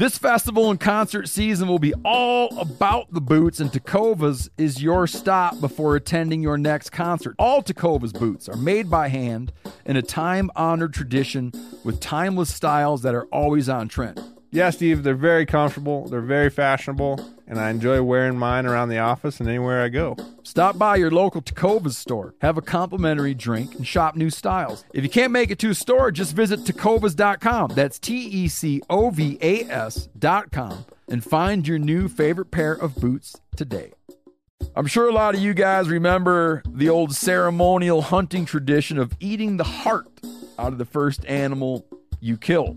This festival and concert season will be all about the boots, and Tecovas is your stop before attending your next concert. All Tecovas boots are made by hand in a time honored tradition with timeless styles that are always on trend. Yeah, Steve, they're very comfortable, they're very fashionable, and I enjoy wearing mine around the office and anywhere I go. Stop by your local Tecovas store, have a complimentary drink, and shop new styles. If you can't make it to a store, just visit Tecovas.com. That's T E C O V A S.com and find your new favorite pair of boots today. I'm sure a lot of you guys remember the old ceremonial hunting tradition of eating the heart out of the first animal you kill.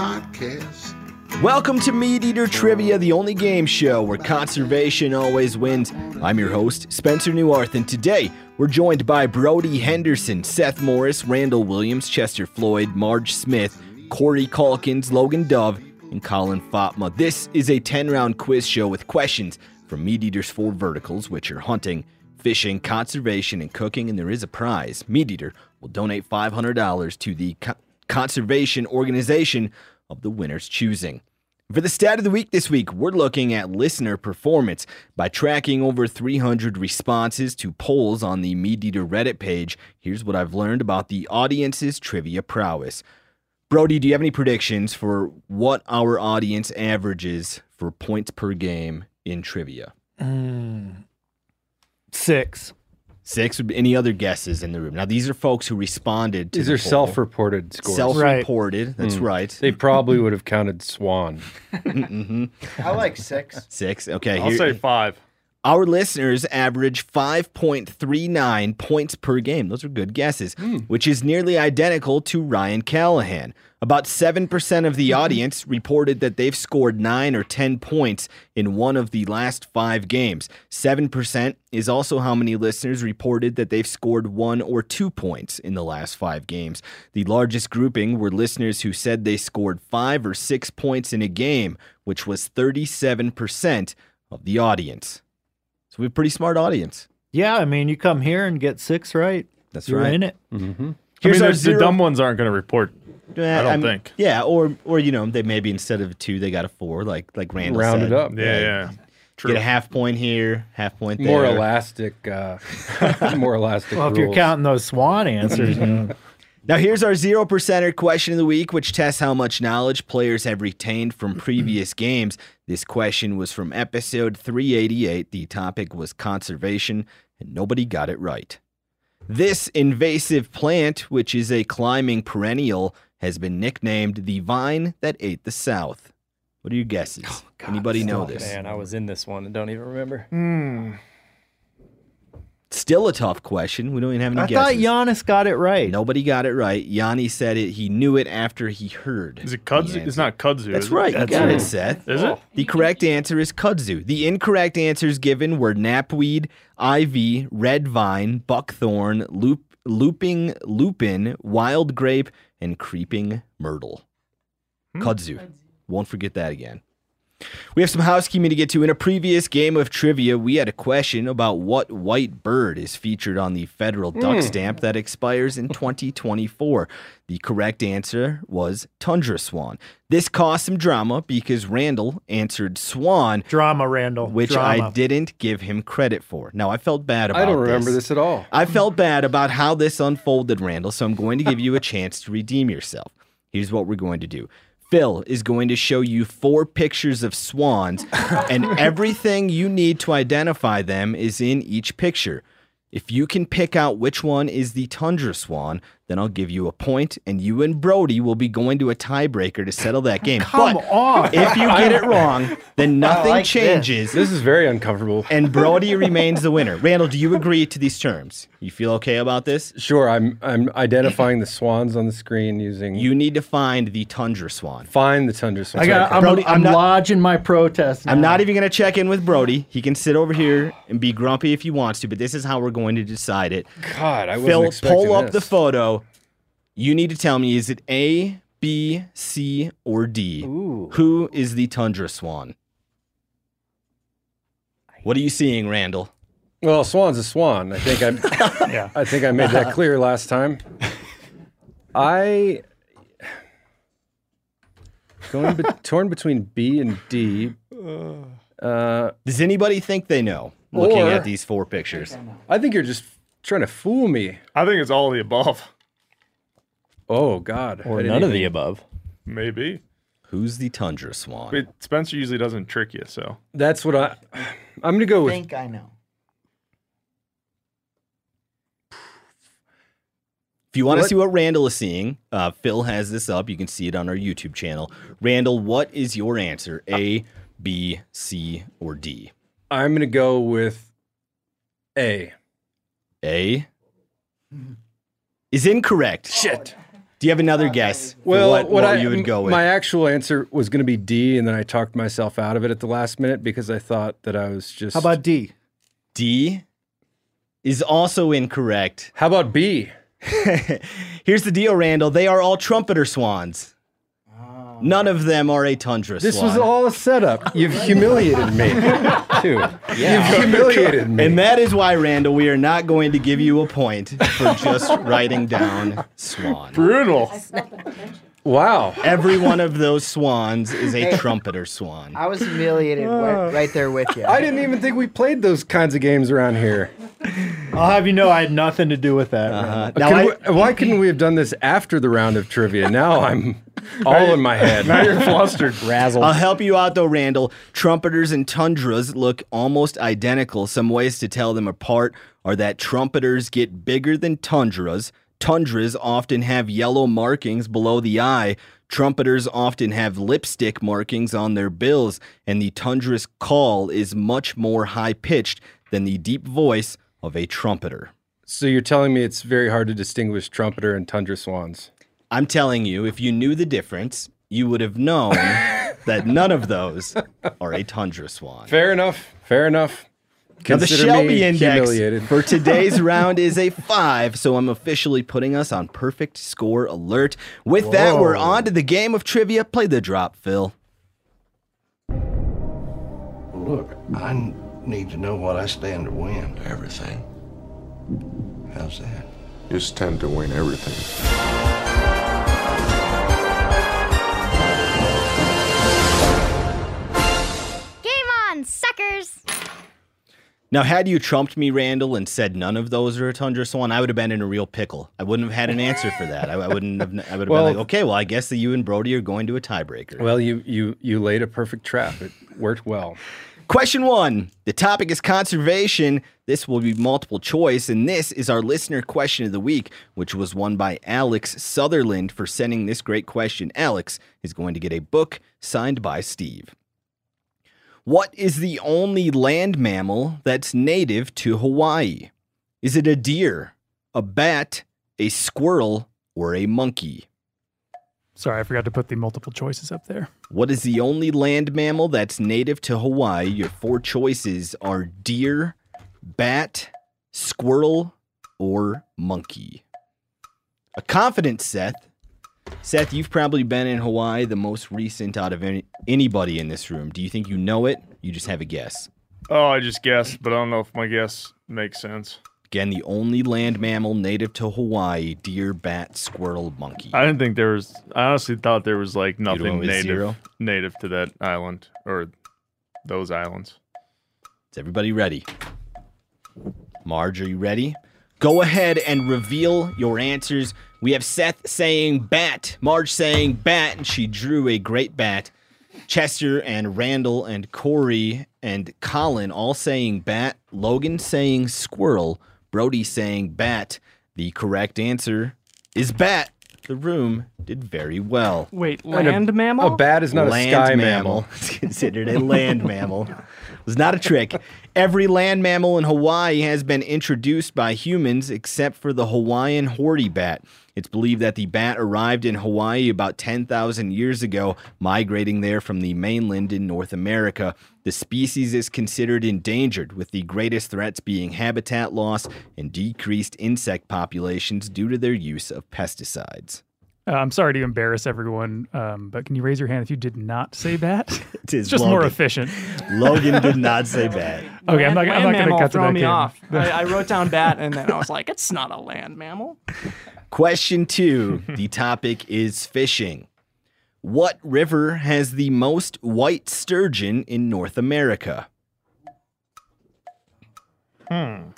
Podcast. Welcome to Meat Eater Trivia, the only game show where conservation always wins. I'm your host, Spencer Neuharth, and today we're joined by Brody Henderson, Seth Morris, Randall Williams, Chester Floyd, Marge Smith, Cory Calkins, Logan Dove, and Collin Fopma. This is a 10 round quiz show with questions from Meat Eater's four verticals, which are hunting, fishing, conservation, and cooking, and there is a prize. Meat Eater will donate $500 to the co- conservation organization of the winner's choosing. For the stat of the week this week, we're looking at listener performance by tracking over 300 responses to polls on the Meat Eater Reddit page. Here's what I've learned about the audience's trivia prowess. Brody, do you have any predictions for what our audience averages for points per game in trivia? Mm. Six. Six. Would be- Any other guesses in the room? Now, these are folks who responded to These the are poll. self-reported scores. Self-reported. That's Hmm. right. They probably would have counted Swan. I like six. Six. Okay. I'll here- say five. Our listeners average 5.39 points per game. Those are good guesses, hmm. which is nearly identical to Ryan Callaghan. About 7% of the mm-hmm. audience reported that they've scored 9 or 10 points in one of the last five games. 7% is also how many listeners reported that they've scored 1 or 2 points in the last five games. The largest grouping were listeners who said they scored 5 or 6 points in a game, which was 37% of the audience. So we have a pretty smart audience. Yeah, I mean, you come here and get six right. That's You're right. in it. I Here's mean, our the, the dumb ones aren't going to report. Eh, I don't I'm- think. Yeah, or or you know they maybe instead of a two they got a four like like Randall Round said. it up. Yeah, yeah. True. Get a half point here, half point there. More elastic, uh, more elastic. Well, if you're counting those swan answers, you know. Now here's our zero percenter question of the week, which tests how much knowledge players have retained from previous games. This question was from episode 388. The topic was conservation, and nobody got it right. This invasive plant, which is a climbing perennial, has been nicknamed the vine that ate the South. What are your guesses? Anybody know this? Man, I was in this one and don't even remember. Hmm. Still a tough question. We don't even have any guesses. I thought. Janis got it right. Nobody got it right. Yanni said it. He knew it after he heard. Is it the kudzu? It's answer. not kudzu. That's is it? right. You That's got right. it, Seth. Is it? The correct answer is kudzu. The incorrect answers given were knapweed, ivy, red vine, buckthorn, loop, looping lupin, wild grape, and creeping myrtle. Hmm. Kudzu. Won't forget that again. We have some housekeeping to get to. In a previous game of trivia, we had a question about what white bird is featured on the federal duck hmm. stamp that expires in 2024. The correct answer was tundra swan. This caused some drama because Randall answered swan, Drama, Randall. which Drama. I didn't give him credit for. Now, I felt bad about I don't remember this. this at all. I felt bad about how this unfolded, Randall, so I'm going to give you a chance to redeem yourself. Here's what we're going to do Phil is going to show you four pictures of swans, and everything you need to identify them is in each picture. If you can pick out which one is the tundra swan, then I'll give you a point, and you and Brody will be going to a tiebreaker to settle that game. Come but on. if you get it wrong, then nothing like changes, This is very uncomfortable. and Brody remains the winner. Randall, do you agree to these terms? You feel okay about this? Sure, I'm I'm identifying the swans on the screen using You need to find the tundra swan. find the tundra swan. I got. I'm, Brody, I'm I'm, not- lodging my protest. I'm not even going to check in with Brody. He can sit over here and be grumpy if he wants to, but this is how we're going to decide it. God, I wasn't Phil, expecting pull up the photo. You need to tell me is it A, B, C, or D? Who is the tundra swan? What are you seeing, Randall? Well, swan's a swan. I think I Yeah. I think I made that clear last time. I going be- torn between B and D. Uh, Does anybody think they know looking Or- at these four pictures? I think you're just trying to fool me. I think it's all the above. Oh God, Or didn't none of the above. Maybe. Who's the tundra swan? But Spencer usually doesn't trick you, so. That's what I. I'm gonna go with. think I know. If you want to see what Randall is seeing, uh, Phil has this up. You can see it on our YouTube channel. Randall, what is your answer? A, B, C, or D? I'm gonna go with A. A is incorrect. Shit. Do you have another guess? for Well, what, what I you would go with? my actual answer was going to be D, and then I talked myself out of it at the last minute because I thought that I was just. How about D? D is also incorrect. How about B? Here's the deal, Randall. They are all trumpeter swans. None of them are a tundra This swan. was all a setup. You've humiliated me, too. You've humiliated me. and that is why, Randall, we are not going to give you a point for just writing down swan. Brutal. wow. Every one of those swans is a trumpeter swan. I was humiliated right, right there with you. I didn't even think we played those kinds of games around here. I'll have you know I had nothing to do with that. Uh, Could now, I, we- why couldn't we have done this after the round of trivia? Now I'm all in my head. Now you're flustered. Razzle. I'll help you out though, Randall. Trumpeters and tundras look almost identical. Some ways to tell them apart are that trumpeters get bigger than tundras. Tundras often have yellow markings below the eye. Trumpeters often have lipstick markings on their bills, and the tundra's call is much more high pitched than the deep voice of a trumpeter. So you're telling me it's very hard to distinguish trumpeter and tundra swans? I'm telling you, if you knew the difference, you would have known that none of those are a tundra swan. Fair enough. Fair enough. Now, the Consider Shelby Index humiliated. for today's round is a five, so I'm officially putting us on perfect score alert. With that, we're on to the game of trivia. Play the drop, Phil. Look, I n- need to know what I stand to win. Everything. How's that? You stand to win everything. Game on, suckers! Now, had you trumped me, Randall, and said none of those are a tundra swan, I would have been in a real pickle. I wouldn't have had an answer for that. I, I wouldn't have. I would have Well- been like, okay, well, I guess that you and Brody are going to a tiebreaker. Well, you you you laid a perfect trap. It worked well. Question one. The topic is conservation. This will be multiple choice, and this is our listener question of the week, which was won by Alex Sutherland for sending this great question. Alex is going to get a book signed by Steve. What is the only land mammal that's native to Hawaii? Is it a deer, a bat, a squirrel, or a monkey? Sorry, I forgot to put the multiple choices up there. What is the only land mammal that's native to Hawaii? Your four choices are deer, bat, squirrel, or monkey. A confident Seth. Seth, you've probably been in Hawaii the most recent out of any, anybody in this room. Do you think you know it? You just have a guess. Oh, I just guessed, but I don't know if my guess makes sense. Again, the only land mammal native to Hawaii deer, bat, squirrel, monkey. I didn't think there was. I honestly thought there was like nothing native zero? native to that island or those islands. Is everybody ready? Marge, are you ready? Go ahead and reveal your answers. We have Seth saying bat, Marge saying bat, and she drew a great bat. Chester and Randall and Cory and Collin all saying bat. Logan saying squirrel. Brody saying bat. The correct answer is bat. The room did very well. Wait, And a- land mammal? A bat is not land a sky mammal. mammal. It's considered a land mammal. It was not a trick. Every land mammal in Hawaii has been introduced by humans except for the Hawaiian hoary bat. It's believed that the bat arrived in Hawaii about 10,000 years ago, migrating there from the mainland in North America. The species is considered endangered, with the greatest threats being habitat loss and decreased insect populations due to their use of pesticides. Uh, I'm sorry to embarrass everyone, um, but can you raise your hand if you did not say bat? It is it's just more efficient. Logan did not say bat. Okay, I'm not, I'm not going to cut to throw that me game. off. I, I wrote down bat and then I was like, it's not a land mammal. Question two. the topic is fishing. What river has the most white sturgeon in North America? Hmm.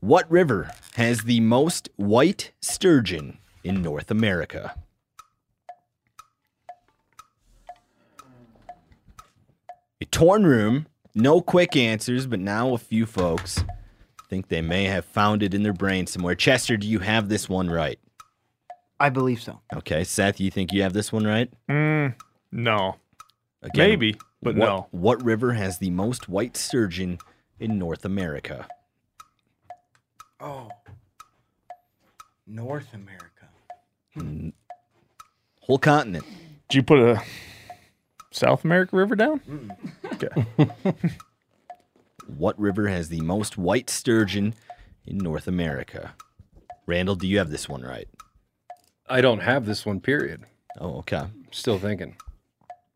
What river has the most white sturgeon in North America? A torn room, no quick answers, but now a few folks think they may have found it in their brain somewhere. Chester, do you have this one right? I believe so. Okay, Seth, you think you have this one right? Mm, no. Again, Maybe, but what, no. What river has the most white sturgeon in North America? Oh. North America. Whole continent. Did you put a South America river down? Okay. What river has the most white sturgeon in North America? Randall, do you have this one right? I don't have this one, period. Oh, okay. Still thinking.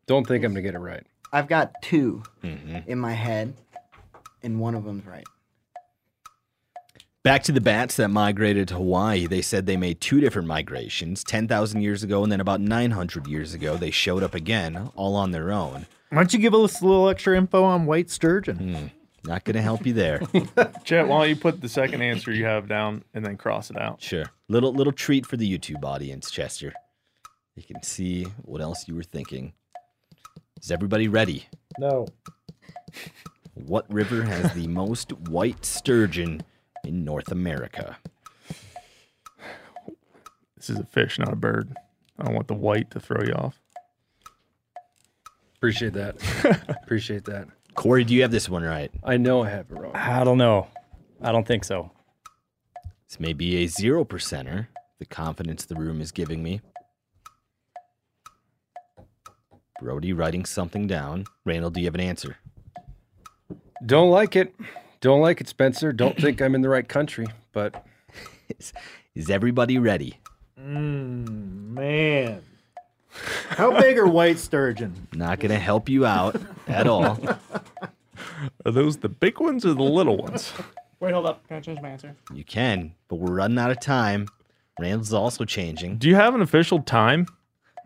Don't think I'm going to get it right. I've got 2 Mm-hmm. in my head, and one of them's right. Back to the bats that migrated to Hawaii. They said they made two different migrations 10,000 years ago, and then about 900 years ago, they showed up again, all on their own. Why don't you give us a little extra info on white sturgeon? Not going to help you there. Chet, why don't you put the second answer you have down and then cross it out? Sure. Little little treat for the YouTube audience, Chester. You can see what else you were thinking. Is everybody ready? No. What river has the most white sturgeon in North America? This is a fish, not a bird. I don't want the white to throw you off. Appreciate that. Appreciate that. Cory, do you have this one right? I know I have it wrong. I don't know. I don't think so. This may be a zero percenter. The confidence the room is giving me. Brody writing something down. Randall, do you have an answer? Don't like it. Don't like it, Spencer. Don't think I'm in the right country, but Is, is everybody ready? Mm, man. How big are white sturgeon? Not going to help you out at all. Are those the big ones or the little ones? Wait, hold up. Can I change my answer? You can, but we're running out of time. Randall's also changing. Do you have an official time?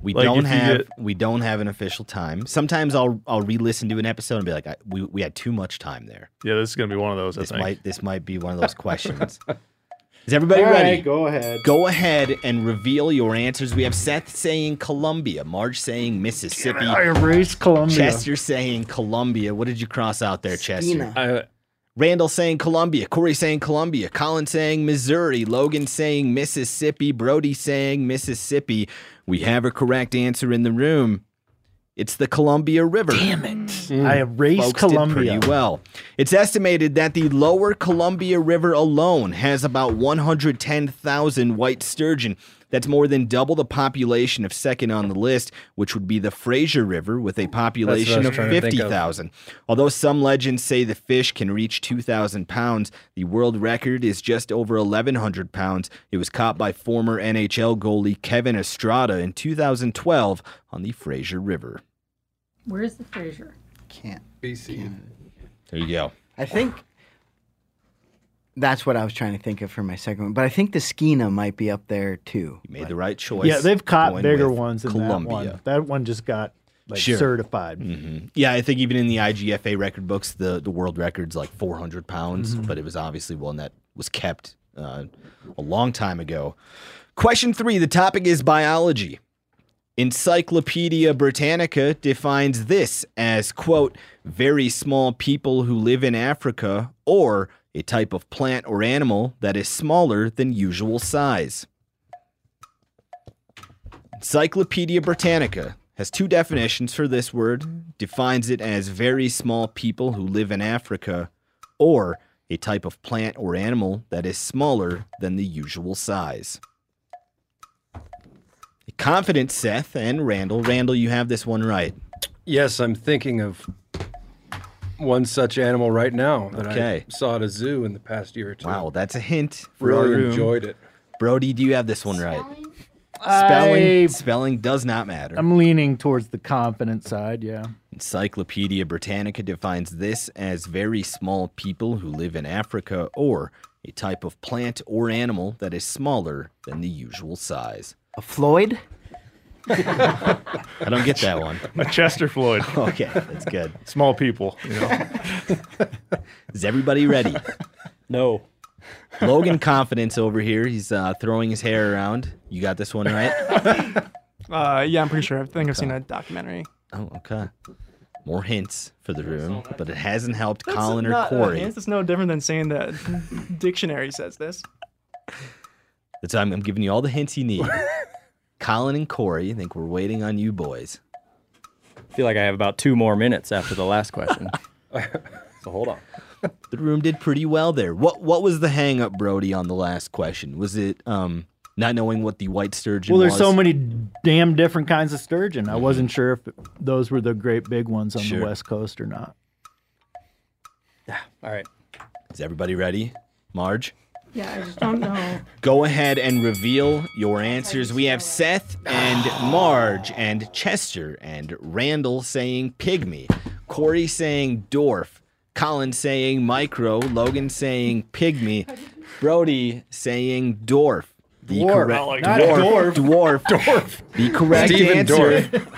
We Like, don't if you have get- we don't have an official time. Sometimes I'll I'll re-listen to an episode and be like, I, we we had too much time there. Yeah, this is gonna be one of those. I This think. might this might be one of those questions. Is everybody All ready? right, go ahead. Go ahead and reveal your answers. We have Seth saying Columbia, Marge saying Mississippi, I erased Columbia. Chester saying Columbia. What did you cross out there, Chester? I, Randall saying Columbia, Cory saying Columbia, Collin saying Missouri, Logan saying Mississippi, Brody saying Mississippi. We have a correct answer in the room. It's the Columbia River. Damn it. Mm. I erased Folks did Columbia. pretty well. It's estimated that the lower Columbia River alone has about 110,000 white sturgeon. That's more than double the population of second on the list, which would be the Fraser River with a population of trying to think of. 50,000. Although some legends say the fish can reach 2,000 pounds, the world record is just over 1,100 pounds. It was caught by former NHL goalie Kevin Estrada in 2012 on the Fraser River. Where's the Fraser? Can't. BC. There you go. I think that's what I was trying to think of for my second one. But I think the Skeena might be up there too. You made the right choice. Yeah, they've caught bigger ones than Columbia. that one. That one just got like Sure. certified. hmm Yeah, I think even in the IGFA record books, the, the world record's like 400 pounds, Mhm. but it was obviously one that was kept uh, a long time ago. Question three the topic is biology. Encyclopedia Britannica defines this as, quote, very small people who live in Africa or a type of plant or animal that is smaller than usual size. Encyclopedia Britannica has two definitions for this word, defines it as very small people who live in Africa or a type of plant or animal that is smaller than the usual size. Confident Seth and Randall. Randall, you have this one right. Yes, I'm thinking of one such animal right now that Okay. I saw at a zoo in the past year or two. Wow, that's a hint for Really our room. enjoyed it. Brody, do you have this one right? I- Spelling, spelling does not matter. I'm leaning towards the confident side. Yeah. Encyclopedia Britannica defines this as very small people who live in Africa or a type of plant or animal that is smaller than the usual size. A Floyd? I don't get that one. A Chester Floyd. Okay, that's good. Small people, you know. Is everybody ready? No. Logan Confidence over here. He's uh, throwing his hair around. You got this one right? Uh, yeah, I'm pretty sure. I think I've seen a documentary. Oh, okay. More hints for the room, but it hasn't helped That's Collin or not, Cory. hints. It's no different than saying that dictionary says this. That's why I'm, I'm giving you all the hints you need. Collin and Cory, I think we're waiting on you boys. I feel like I have about two more minutes after the last question. so hold on. The room did pretty well there. What what was the hang up, Brody, on the last question? Was it um not knowing what the white sturgeon Well, there's was? so many damn different kinds of sturgeon. I wasn't sure if those were the great big ones on Sure. the west coast or not. Yeah. All right. Is everybody ready? Marge? Yeah, I just don't know. Go ahead and reveal your answers. We have Seth and Marge and Chester and Randall saying pygmy, Cory saying dwarf, Collin saying micro, Logan saying pygmy, Brody saying dwarf. The Dwarf. correct like Not dwarf. dwarf. Dwarf. The correct Steven answer.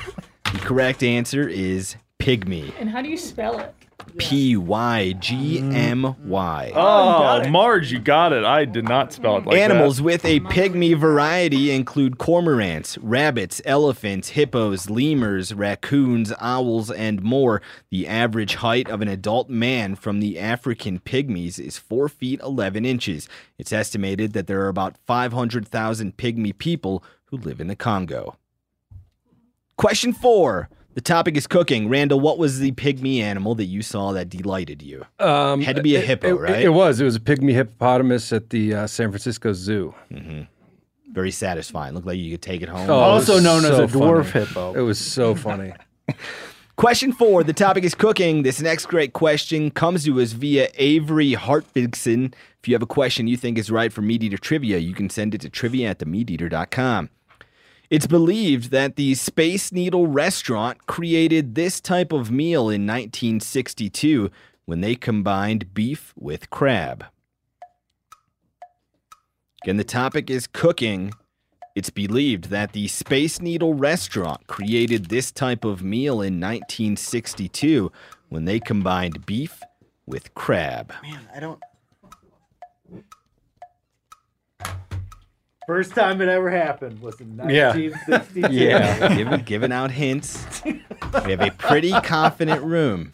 The correct answer is pygmy. And how do you spell it? P Y G M Y. Oh, Marge, you got it. I did not spell it like Animals that. with a pygmy variety include cormorants, rabbits, elephants, hippos, lemurs, raccoons, owls, and more. The average height of an adult man from the African pygmies is 4 feet 11 inches. It's estimated that there are about 500,000 pygmy people who live in the Congo. Question four. The topic is cooking. Randall, what was the pygmy animal that you saw that delighted you? Um, Had to be a it- hippo, it- right? It was. It was a pygmy hippopotamus at the uh, San Francisco Zoo. Mm-hmm. Very satisfying. Looked like you could take it home. Oh, it was Also known as a dwarf funny. hippo. It was so funny. Question four. The topic is cooking. This next great question comes to us via Avery Hartbigson. If you have a question you think is right for Meat Eater Trivia, you can send it to trivia at themeateater.com. It's believed that the Space Needle restaurant created this type of meal in 1962 when they combined beef with crab. Again, the topic is cooking. It's believed that the Space Needle restaurant created this type of meal in 1962 when they combined beef with crab. Man, I don't. First time it ever happened was in Yeah. 1962. Yeah. giving, giving out hints. We have a pretty confident room.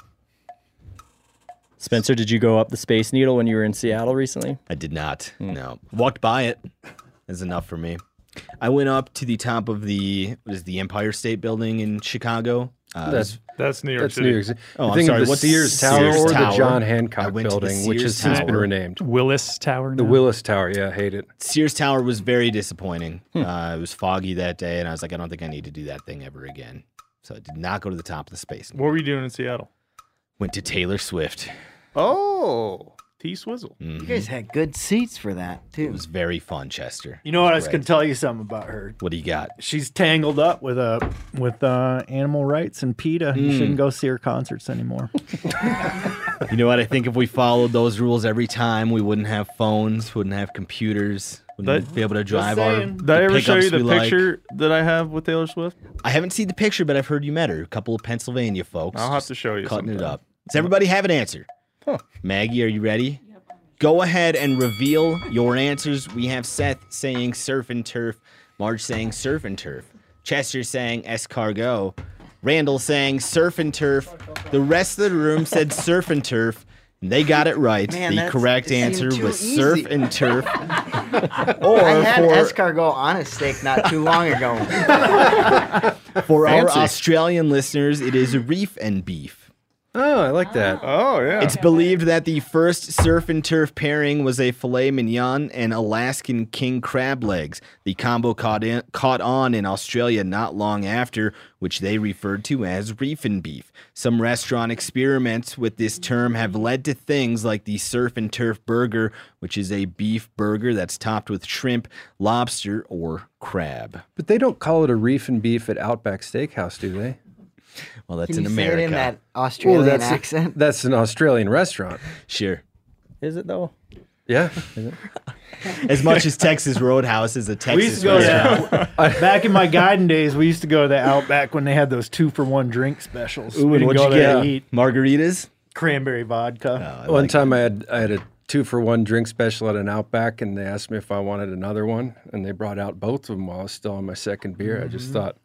Spencer, did you go up the Space Needle when you were in Seattle recently? I did not. Hmm. No. Walked by it. Is enough for me. I went up to the top of the what is the Empire State Building in Chicago. Uh, That's That's New York that's City. New York City. Oh, I'm sorry, of the what's Sears Tower Sears or Tower? the John Hancock went to the building, which has Sears since been renamed. Willis Tower. The? Willis Tower. Yeah, I hate it. Sears Tower was very disappointing. Uh, it was foggy that day, and I was like, I don't think I need to do that thing ever again. So I did not go to the top of the space. What were you doing in Seattle? Went to Taylor Swift. Oh, T Swizzle. You guys had good seats for that too. It too. was very fun, Chester. You know what? I was was going great. to tell you something about her. What do you got? She's tangled up with uh, with uh, animal rights and PETA. You Mm. shouldn't go see her concerts anymore. You know what? I think if we followed those rules every time, we wouldn't have phones, wouldn't have computers, wouldn't That- be able to drive our. saying. Did I ever show you pickups the we like. picture that I have with Taylor Swift? I haven't seen the picture, but I've heard you met her. A couple of Pennsylvania folks. I'll have just to show you Cutting it sometime. up. Does everybody have an answer? Maggie, are you ready? Go ahead and reveal your answers. We have Seth saying surf and turf, Marge saying surf and turf, Chester saying escargot, Randall saying surf and turf. The rest of the room said surf and turf. And they got it right. Man, the correct answer was surf and turf. or I had for escargot on a steak not too long ago. For our Australian listeners, it is reef and beef. Oh, I like that. Oh. oh yeah. It's believed that the first surf and turf pairing was a filet mignon and Alaskan king crab legs. The combo caught, in, caught on in Australia not long after, which they referred to as reef and beef. Some restaurant experiments with this term have led to things like the surf and turf burger, which is a beef burger that's topped with shrimp, lobster, or crab. But they don't call it a reef and beef at Outback Steakhouse, do they? Well, that's Can in you say it in that Australian that's accent? that's an Australian restaurant. Sure. Is it though? Yeah. As much as Texas Roadhouse is a Texas We used to go restaurant. to back in my guiding days. We used to go to the Outback when they had those two for one drink specials. Ooh, we and didn't what'd go you there get? to eat Margaritas? cranberry vodka. Oh, one time I had I had a two for one drink special at an Outback, and they asked me if I wanted another one, and they brought out both of them while I was still on my second beer. I just mm-hmm. thought.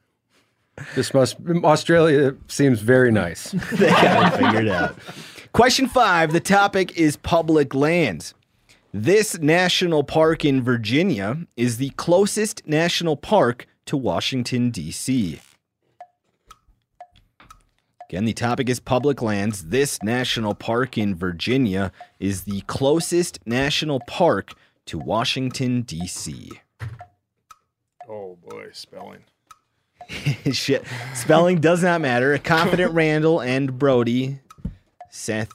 This must Australia seems very nice. they got it figured out. Question five the topic is public lands. This national park in Virginia is the closest national park to Washington, D.C. Again, the topic is public lands. This national park in Virginia is the closest national park to Washington, D.C. Oh boy, spelling. Shit. Spelling does not matter. A confident Randall and Brody. Seth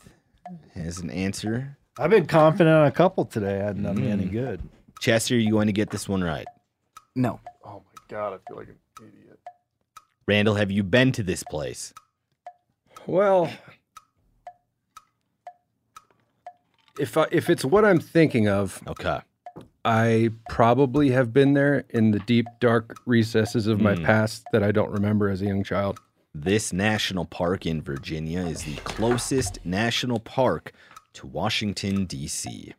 has an answer. I've been confident on a couple today. Hadn't done me any Mm. good. Chester, you going to get this one right? No. Oh my god, I feel like an idiot. Randall, have you been to this place? Well, if I, if it's what I'm thinking of, okay, I probably have been there in the deep dark recesses of my Hmm. past that I don't remember as a young child. This national park in Virginia is the closest national park to Washington, D.C.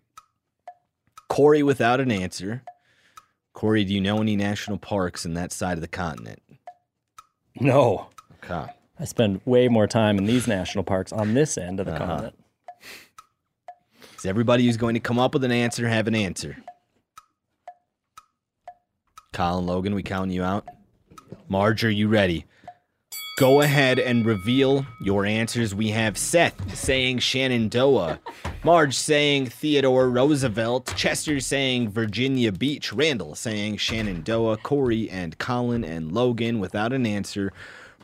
Cory, without an answer. Cory, do you know any national parks in that side of the continent? No. Okay. I spend way more time in these national parks on this end of the Uh-huh. continent. Does everybody who's going to come up with an answer have an answer? Collin Logan, we count you out? Marge, are you ready? Go ahead and reveal your answers. We have Seth saying Shenandoah, Marge saying Theodore Roosevelt, Chester saying Virginia Beach, Randall saying Shenandoah, Cory and Collin and Logan without an answer.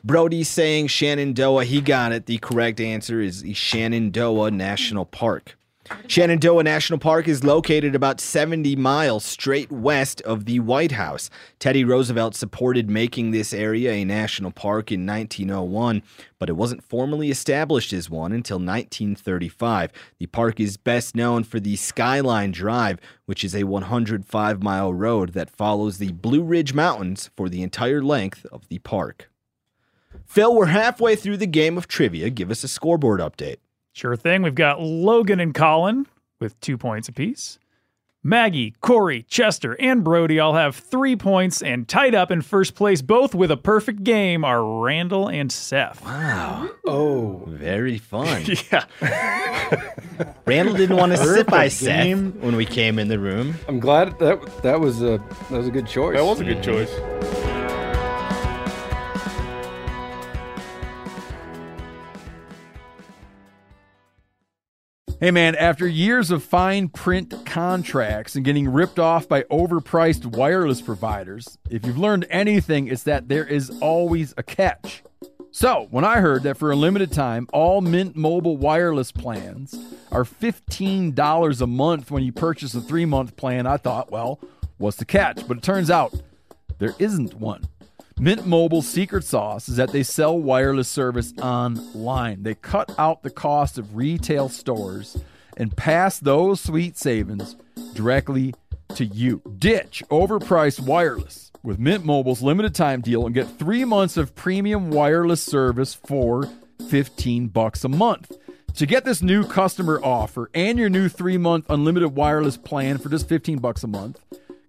Brody saying Shenandoah. He got it. The correct answer is the Shenandoah National Park. Shenandoah National Park is located about 70 miles straight west of the White House. Teddy Roosevelt supported making this area a national park in 1901, but it wasn't formally established as one until 1935. The park is best known for the Skyline Drive, which is a 105 mile road that follows the Blue Ridge Mountains for the entire length of the park. Phil, we're halfway through the game of trivia. Give us a scoreboard update. Sure thing. We've got Logan and Collin with two points apiece. Maggie, Cory, Chester, and Brody all have three points, and tied up in first place, both with a perfect game, are Randall and Seth. Wow. Oh, very fun. yeah. Randall didn't want to sit by Perfect Seth when we came in the room. I'm glad that that was a that was a good choice. That was a good choice. Hey man, after years of fine print contracts and getting ripped off by overpriced wireless providers, if you've learned anything, it's that there is always a catch. So, when I heard that for a limited time, all Mint Mobile wireless plans are $15 a month when you purchase a three month plan, I thought, well, what's the catch? But it turns out there isn't one. Mint Mobile's secret sauce is that they sell wireless service online. They cut out the cost of retail stores and pass those sweet savings directly to you. Ditch overpriced wireless with Mint Mobile's limited time deal and get 3 months of premium wireless service for 15 bucks a month. To get this new customer offer and your new three-month unlimited wireless plan for just 15 bucks a month,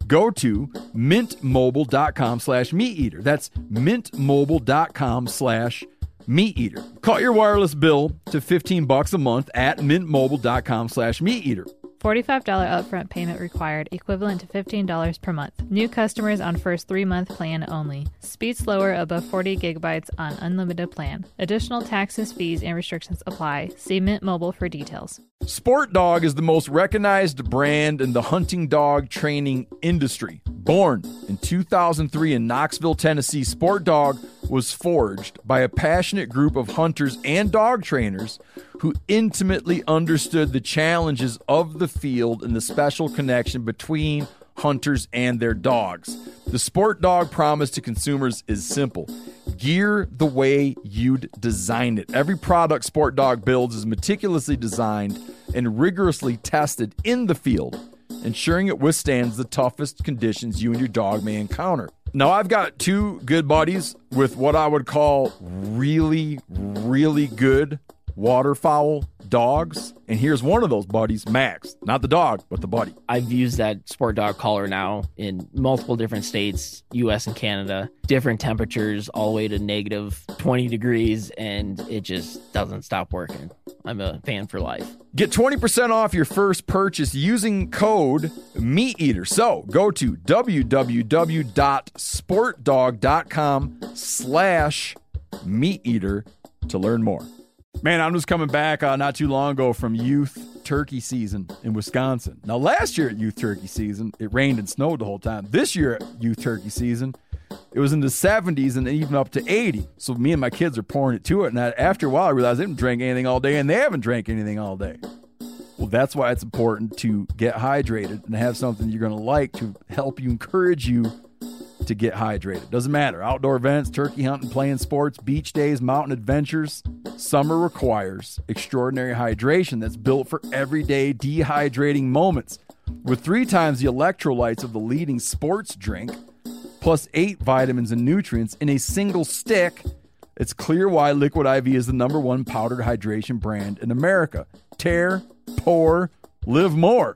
go to mintmobile.com slash meat eater. That's mintmobile.com slash meat eater. Cut your wireless bill to 15 bucks a month at mintmobile.com slash meat eater. $45 upfront payment required, equivalent to $15 per month. New customers on first three month plan only. Speed slower above 40 gigabytes on unlimited plan. Additional taxes, fees, and restrictions apply. See Mint Mobile for details. Sport Dog is the most recognized brand in the hunting dog training industry. Born in 2003 in Knoxville, Tennessee, Sport Dog was forged by a passionate group of hunters and dog trainers who intimately understood the challenges of the field and the special connection between hunters and their dogs. The Sport Dog promise to consumers is simple gear the way you'd design it. Every product Sport Dog builds is meticulously designed and rigorously tested in the field, ensuring it withstands the toughest conditions you and your dog may encounter. Now, I've got two good buddies with what I would call really, really good waterfowl dogs. And here's one of those buddies, Max. Not the dog, but the buddy. I've used that sport dog collar now in multiple different states, US and Canada, different temperatures, all the way to negative 20 degrees, and it just doesn't stop working. I'm a fan for life. Get 20% off your first purchase using code MeatEater. So go to www.sportdog.com slash MeatEater to learn more. Man, I'm just coming back uh, not too long ago from youth turkey season in Wisconsin. Now, last year at youth turkey season, it rained and snowed the whole time. This year at youth turkey season, it was in the 70s and even up to 80. So me and my kids are pouring it to it. And I, after a while, I realized they didn't drink anything all day, and they haven't drank anything all day. Well, that's why it's important to get hydrated and have something you're going to like to help you encourage you to get hydrated. Doesn't matter. Outdoor events, turkey hunting, playing sports, beach days, mountain adventures. Summer requires extraordinary hydration that's built for everyday dehydrating moments. With three times the electrolytes of the leading sports drink, plus eight vitamins and nutrients in a single stick, it's clear why Liquid IV is the number one powdered hydration brand in America. Tear, pour, live more.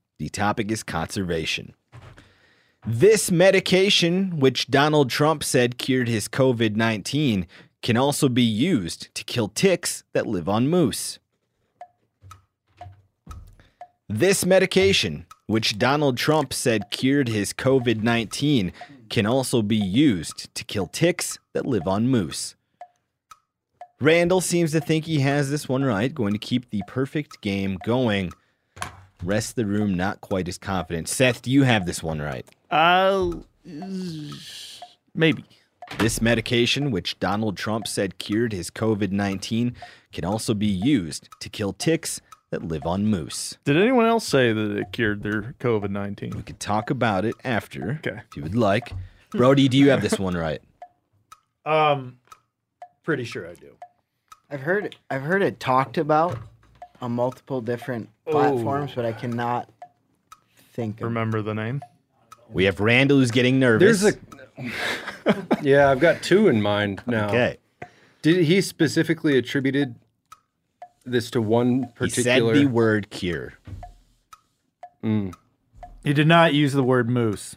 The topic is conservation. This medication, which Donald Trump said cured his COVID 19, can also be used to kill ticks that live on moose. This medication, which Donald Trump said cured his COVID 19, can also be used to kill ticks that live on moose. Randall seems to think he has this one right, going to keep the perfect game going. Rest of the room not quite as confident. Seth, do you have this one right? Uh, maybe. This medication, which Donald Trump said cured his COVID 19, can also be used to kill ticks that live on moose. Did anyone else say that it cured their COVID 19? We could talk about it after, okay. if you would like. Brody, do you have this one right? Um, pretty sure I do. I've heard I've heard it talked about on multiple different platforms, but I cannot think. Of Remember the name? We have Randall who's getting nervous. There's a yeah, I've got two in mind now. Okay. Did he specifically attributed this to one particular? He said the word cure. Mm. He did not use the word moose.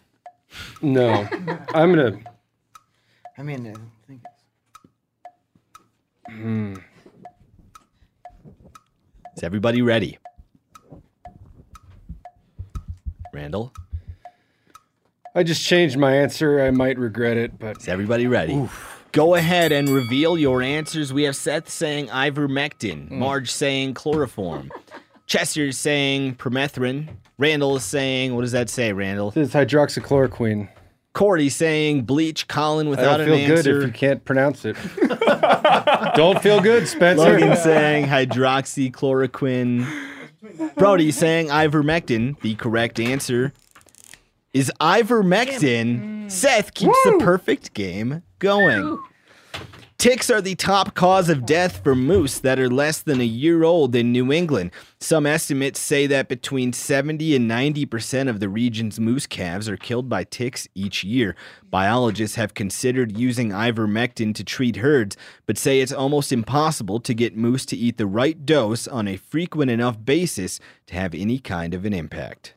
No, I'm gonna. I mean, I don't think Hmm. Is everybody ready? Randall? I just changed my answer. I might regret it, but Is everybody ready? Go ahead and reveal your answers. We have Seth saying ivermectin, mm. Marge saying chloroform, Chester saying permethrin, Randall is saying, what does that say, Randall? It's hydroxychloroquine. Cory saying bleach, Collin I without don't an feel good if you can't pronounce it. don't feel good, Spencer. Logan saying hydroxychloroquine. Brody saying ivermectin. The correct answer is ivermectin. Seth keeps the perfect game going. Ticks are the top cause of death for moose that are less than a year old in New England. Some estimates say that between 70 and 90% of the region's moose calves are killed by ticks each year. Biologists have considered using ivermectin to treat herds, but say it's almost impossible to get moose to eat the right dose on a frequent enough basis to have any kind of an impact.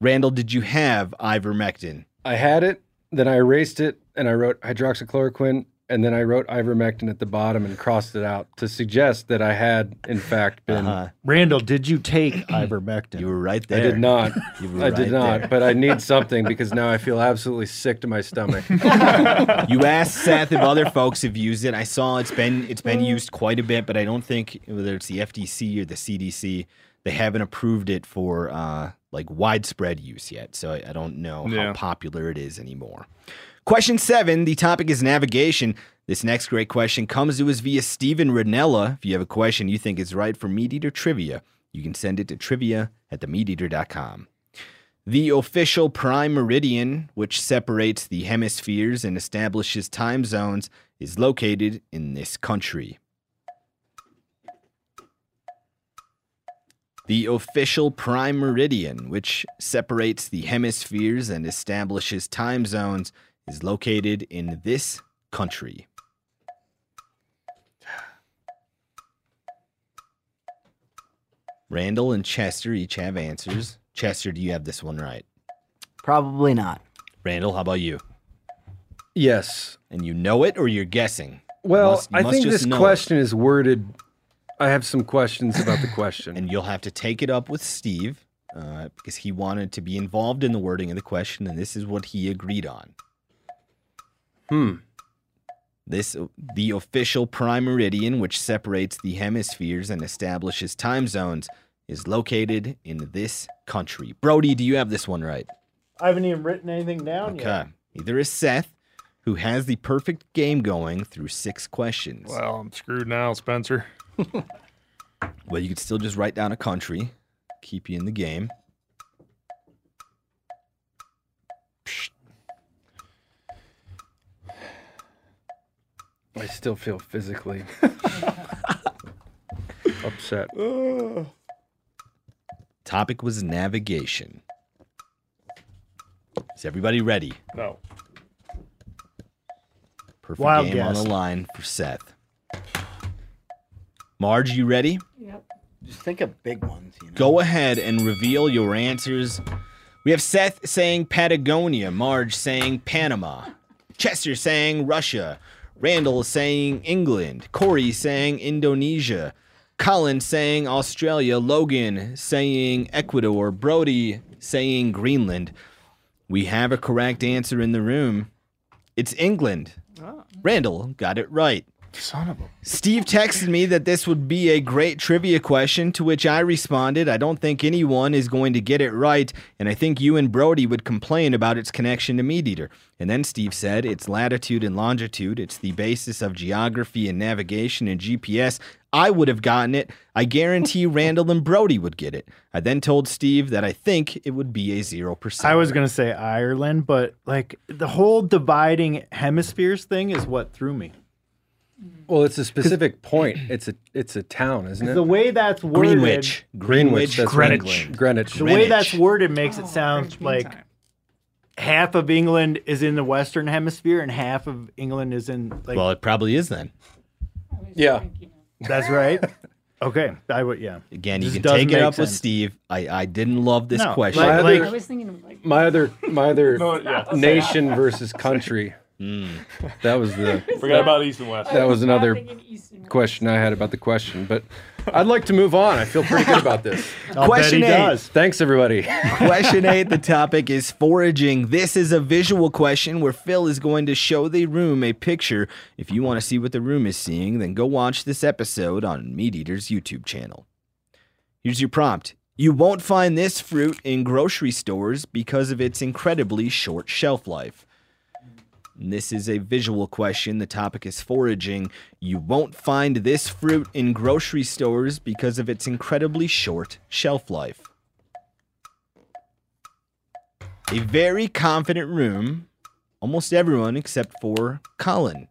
Randall, did you have ivermectin? I had it, then I erased it, and I wrote hydroxychloroquine, and then I wrote ivermectin at the bottom and crossed it out to suggest that I had, in fact, been. Uh-huh. Randall, did you take ivermectin? You were right there. I did not. You were I did right not, there. but I need something because now I feel absolutely sick to my stomach. you asked Seth if other folks have used it. I saw it's been it's been used quite a bit, but I don't think whether it's the FDC or the CDC, they haven't approved it for uh, like widespread use yet. So I, I don't know Yeah. how popular it is anymore. Question seven. The topic is navigation. This next great question comes to us via Steven Rinella. If you have a question you think is right for Meat Eater Trivia, you can send it to trivia at themeateater.com. The official prime meridian, which separates the hemispheres and establishes time zones, is located in this country. The official prime meridian, which separates the hemispheres and establishes time zones, is located in this country. Randall and Chester each have answers. Chester, do you have this one right? Probably not. Randall, how about you? Yes. And you know it or you're guessing? You Well, must- you I think this question is worded. I have some questions about the question. and you'll have to take it up with Steve uh, because he wanted to be involved in the wording of the question, and this is what he agreed on. Hmm. This the official prime meridian, which separates the hemispheres and establishes time zones, is located in this country. Brody, do you have this one right? I haven't even written anything down yet. Okay. Either is Seth, who has the perfect game going through six questions. Well, I'm screwed now, Spencer. Well, you could still just write down a country, keep you in the game. I still feel physically upset. Topic was navigation. Is everybody ready? No. Perfect Wild game on the line for Seth. Marge, you ready? Yep. Just think of big ones. You know? Go ahead and reveal your answers. We have Seth saying Patagonia, Marge saying Panama, Chester saying Russia, Randall saying England, Cory saying Indonesia, Collin saying Australia, Logan saying Ecuador, Brody saying Greenland. We have a correct answer in the room. It's England. Randall got it right. Son of a. Steve texted me that this would be a great trivia question, to which I responded, I don't think anyone is going to get it right, and I think you and Brody would complain about its connection to Meat Eater. And then Steve said, It's latitude and longitude, it's the basis of geography and navigation and GPS. I would have gotten it. I guarantee Randall and Brody would get it. I then told Steve that I think it would be a 0%. I was gonna say Ireland, but like the whole dividing hemispheres thing is what threw me. Well, it's a specific point. It's a it's a town, isn't it? The way that's worded, Greenwich. Greenwich. That's Greenwich. Greenwich. Greenwich. the way that's worded makes it Oh, sound French like meantime. half of England is in the Western Hemisphere and half of England is in like. Well, it probably is then. Oh, yeah. That's right. Okay, I would. Yeah. Again, you can doesn't take it make up with sense. Steve. I, I didn't love this No, question. like- My like- other- I was thinking of like My other my other No, yeah. nation versus country. Mm. That was the Forgot about East and West. that was another thinking West. question I had about the question. But I'd like to move on. I feel pretty good about this. I'll Question bet he eight. does. Thanks everybody. question eight, the topic is foraging. This is a visual question where Phil is going to show the room a picture. If you want to see what the room is seeing, then go watch this episode on Meat Eater's YouTube channel. Here's your prompt. You won't find this fruit in grocery stores because of its incredibly short shelf life. And This is a visual question. The topic is foraging. You won't find this fruit in grocery stores because of its incredibly short shelf life. A very confident room. Almost everyone except for Collin.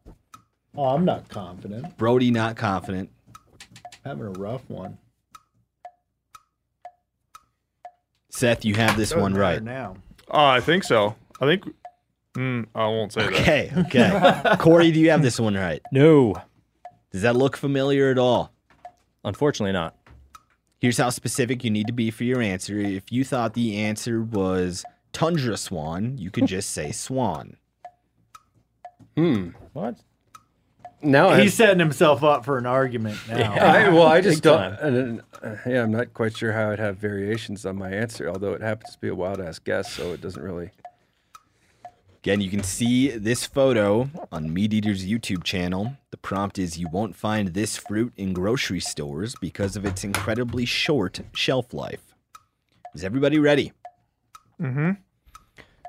Oh, I'm not confident. Brody, not confident. Having a rough one. Seth, you have this one right. Now. Oh, I think so. I think. Mm, I won't say Okay, that. okay. Cory, do you have this one right? No. Does that look familiar at all? Unfortunately, not. Here's how specific you need to be for your answer. If you thought the answer was tundra swan, you could just say swan. Hmm. What? Now I He's setting himself up for an argument now. I, well, I just don't. time. And, uh, yeah, I'm not quite sure how I'd have variations on my answer, although it happens to be a wild ass guess, so it doesn't really. Again, you can see this photo on Meat Eater's YouTube channel. The prompt is You won't find this fruit in grocery stores because of its incredibly short shelf life. Is everybody ready? Mm-hmm.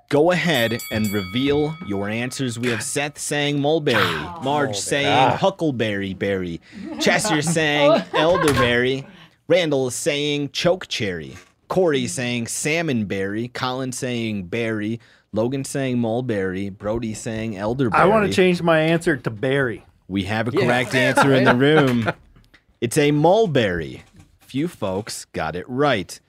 Go ahead and reveal your answers. We have Seth saying mulberry, Marge saying Ah. huckleberry berry, Chester saying elderberry, Randall saying choke cherry, Cory saying salmon berry, Collin saying berry, Logan saying mulberry, Brody saying elderberry. I want to change my answer to berry. We have a correct answer in the room. It's a mulberry. Few folks got it right.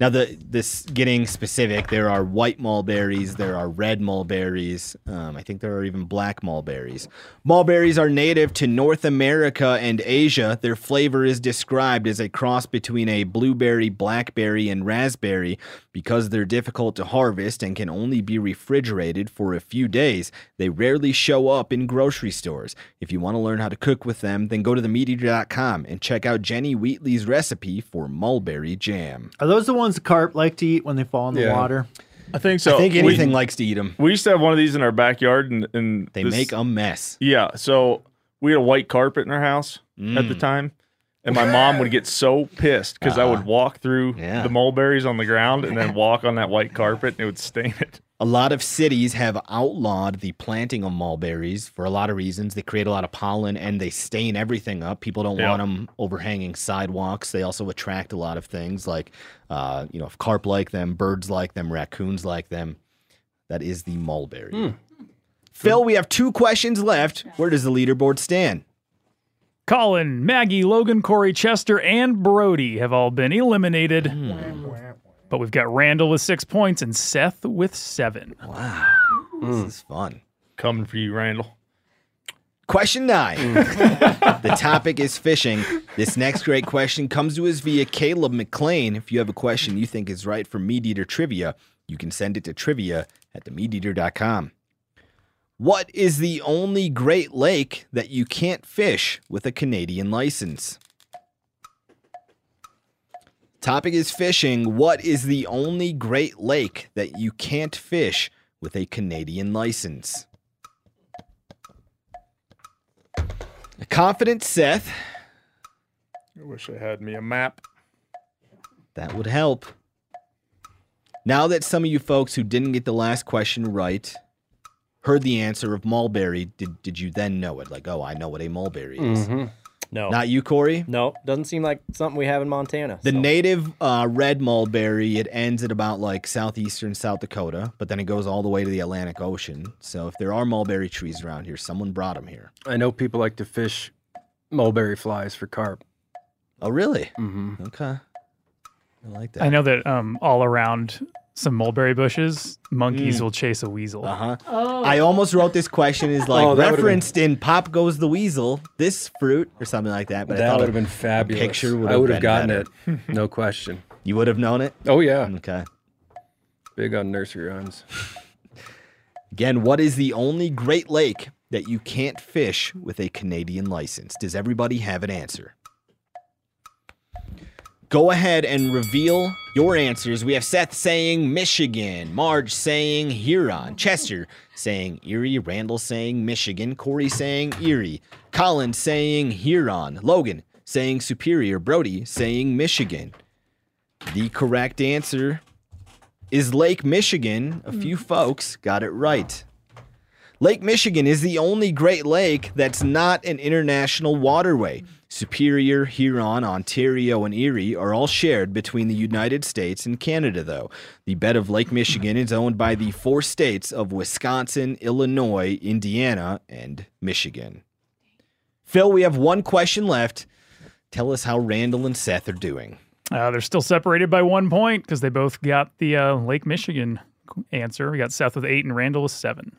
Now, the this getting specific, there are white mulberries, there are red mulberries. Um, I think there are even black mulberries. Mulberries are native to North America and Asia. Their flavor is described as a cross between a blueberry, blackberry, and raspberry. Because they're difficult to harvest and can only be refrigerated for a few days, they rarely show up in grocery stores. If you want to learn how to cook with them, then go to themeateater.com and check out Jenny Wheatley's recipe for mulberry jam. Are those the ones the carp like to eat when they fall in the Yeah. water? I think so. I think We- anything likes to eat them. We used to have one of these in our backyard, and, and They this- make a mess. Yeah, so we had a white carpet in our house at the Mm. time, and my mom would get so pissed because I would walk through Yeah. the mulberries on the ground and then walk on that white carpet, and it would stain it. A lot of cities have outlawed the planting of mulberries for a lot of reasons. They create a lot of pollen and they stain everything up. People don't Yeah. want them overhanging sidewalks. They also attract a lot of things like, uh, you know, if carp like them, birds like them, raccoons like them. That is the mulberry. Phil, we have two questions left. Where does the leaderboard stand? Collin, Maggie, Logan, Cory, Chester, and Brody have all been eliminated. Hmm. But we've got Randall with six points and Seth with seven. Wow. This hmm. is fun. Coming for you, Randall. Question nine. Hmm. the topic is fishing. This next great question comes to us via Caleb McLean. If you have a question you think is right for Meat Eater Trivia, you can send it to trivia at themeateater.com. What is the only Great Lake that you can't fish with a Canadian license? Topic is fishing. What is the only Great Lake that you can't fish with a Canadian license? A confident Seth. I wish I had me a map. That would help. Now that some of you folks who didn't get the last question right heard the answer of mulberry, did, did you then know it? Like, oh, I know what a mulberry is. Mhm. No. Not you, Cory? No, doesn't seem like something we have in Montana. The native uh, red mulberry, it ends at about like southeastern South Dakota, but then it goes all the way to the Atlantic Ocean. So if there are mulberry trees around here, someone brought them here. I know people like to fish mulberry flies for carp. Oh, really? Mm-hmm. Okay. I like that. I know that um, all around some mulberry bushes, monkeys Mm. will chase a weasel. Uh huh. Oh. I almost wrote this question is like Oh, that would've been- referenced in Pop Goes the Weasel, this fruit or something like that. But that would have been a fabulous. Picture would I would have gotten better. it, no question. You would have known it. Oh yeah, Okay. big on nursery rhymes. Again, what is the only Great Lake that you can't fish with a Canadian license? Does everybody have an answer? Go ahead and reveal your answers. We have Seth saying Michigan, Marge saying Huron, Chester saying Erie, Randall saying Michigan, Cory saying Erie, Collin saying Huron, Logan saying Superior, Brody saying Michigan. The correct answer is Lake Michigan. A few hmm. folks got it right. Lake Michigan is the only Great Lake that's not an international waterway. Superior, Huron, Ontario, and Erie are all shared between the United States and Canada, though. The bed of Lake Michigan is owned by the four states of Wisconsin, Illinois, Indiana, and Michigan. Phil, we have one question left. Tell us how Randall and Seth are doing. Uh, they're still separated by one point because they both got the uh, Lake Michigan answer. We got Seth with eight and Randall with seven.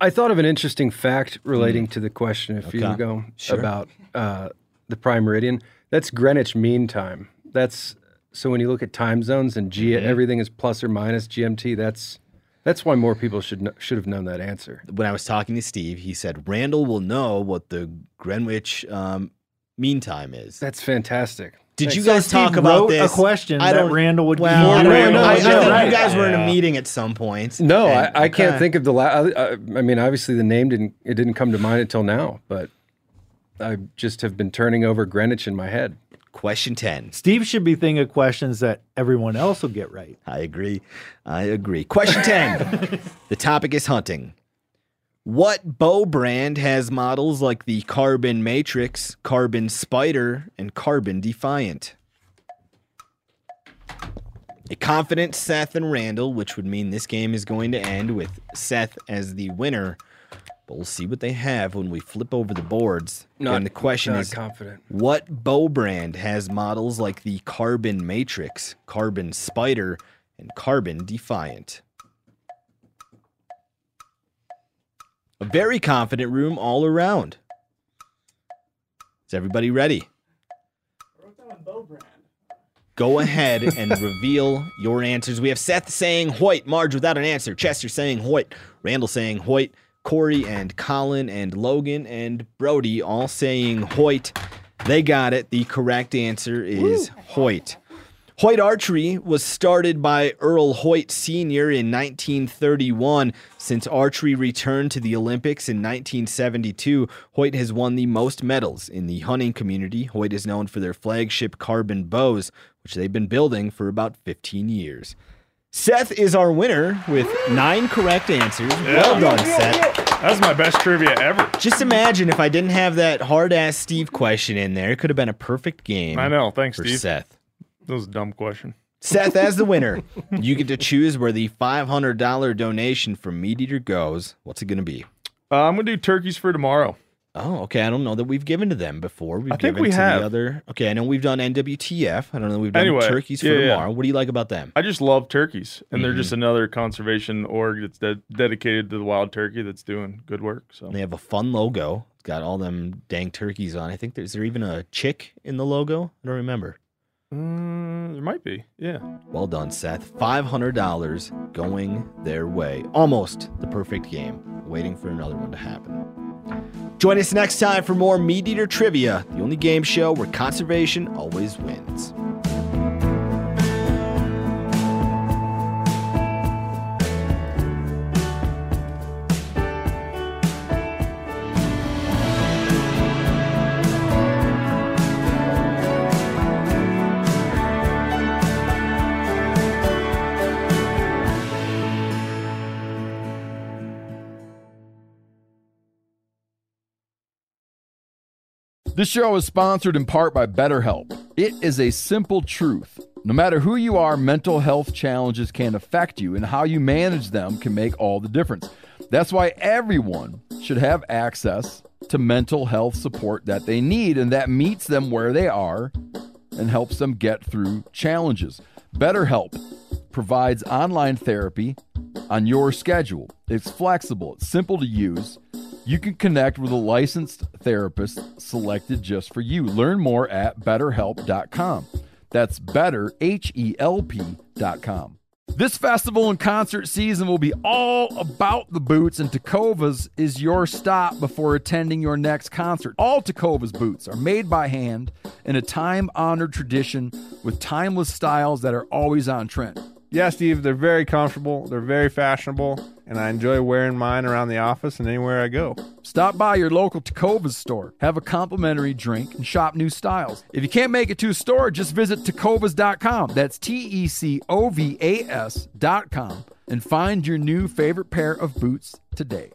I thought of an interesting fact relating to the question a few Okay. ago Sure. about uh, the prime meridian. That's Greenwich Mean Time. That's so when you look at time zones and G, Mhm. everything is plus or minus GMT. That's that's why more people should kn- should have known that answer. When I was talking to Steve, he said Randall will know what the Greenwich um, mean time is. That's fantastic. Did you guys Steve talk about wrote a question I that don't. Randall would be well, more I, don't Randall know. I, I think know. you guys were in a meeting at some point. No, And- I, I can't think of the last. I, I mean, obviously the name didn't it didn't come to mind until now, but I just have been turning over Greenwich in my head. Question ten. Steve should be thinking of questions that everyone else will get right. I agree. I agree. Question 10. the topic is hunting. What bow brand has models like the Carbon Matrix, Carbon Spider, and Carbon Defiant? A confident Seth and Randall, which would mean this game is going to end with Seth as the winner. But we'll see what they have when we flip over the boards. Not- and the question is confident. what bow brand has models like the Carbon Matrix, Carbon Spider, and Carbon Defiant? A very confident room all around. Is everybody ready? Go ahead and reveal your answers. We have Seth saying Hoyt, Marge without an answer, Chester saying Hoyt, Randall saying Hoyt, Cory and Collin and Logan and Brody all saying Hoyt. They got it. The correct answer is Hoyt. Hoyt Archery was started by Earl Hoyt Sr. in 1931. Since archery returned to the Olympics in 1972, Hoyt has won the most medals in the hunting community. Hoyt is known for their flagship carbon bows, which they've been building for about 15 years. Seth is our winner with nine correct answers. Well done, Seth. That's my best trivia ever. Just imagine if I didn't have that hard ass Steve question in there. It could have been a perfect game. I know. Thanks, for Steve. Seth. That was a dumb question. Seth, as the winner, you get to choose where the $500 donation from Meat Eater goes. What's it going to be? Uh, I'm gonna do turkeys for tomorrow. Oh, okay. I don't know that we've given to them before. We've I think given we to have. the other. Okay, I know we've done NWTF. I don't know that we've done Anyway, turkeys for yeah, yeah. tomorrow. What do you like about them? I just love turkeys, and they're Mhm. just another conservation org that's de- dedicated to the wild turkey that's doing good work. So They have a fun logo. It's got all them dang turkeys on. I think there's there even a chick in the logo. I don't remember. Mm, might be. Yeah. Well done, Seth. $500 going their way. Almost the perfect game. Waiting for another one to happen. Join us next time for more Meat Eater Trivia, the only game show where conservation always wins. This show is sponsored in part by BetterHelp. It is a simple truth. No matter who you are, mental health challenges can affect you, and how you manage them can make all the difference. That's why everyone should have access to mental health support that they need and that meets them where they are and helps them get through challenges. BetterHelp provides online therapy on your schedule. It's flexible, it's simple to use. You can connect with a licensed therapist selected just for you. Learn more at betterhelp.com. That's better, H E L P.com. This festival and concert season will be all about the boots, and Tecovas is your stop before attending your next concert. All Tecovas boots are made by hand in a time honored tradition with timeless styles that are always on trend. Yeah, Steve, they're very comfortable. They're very fashionable, and I enjoy wearing mine around the office and anywhere I go. Stop by your local Tecovas store, have a complimentary drink, and shop new styles. If you can't make it to a store, just visit Tecovas.com. That's T E C O V A S.com and find your new favorite pair of boots today.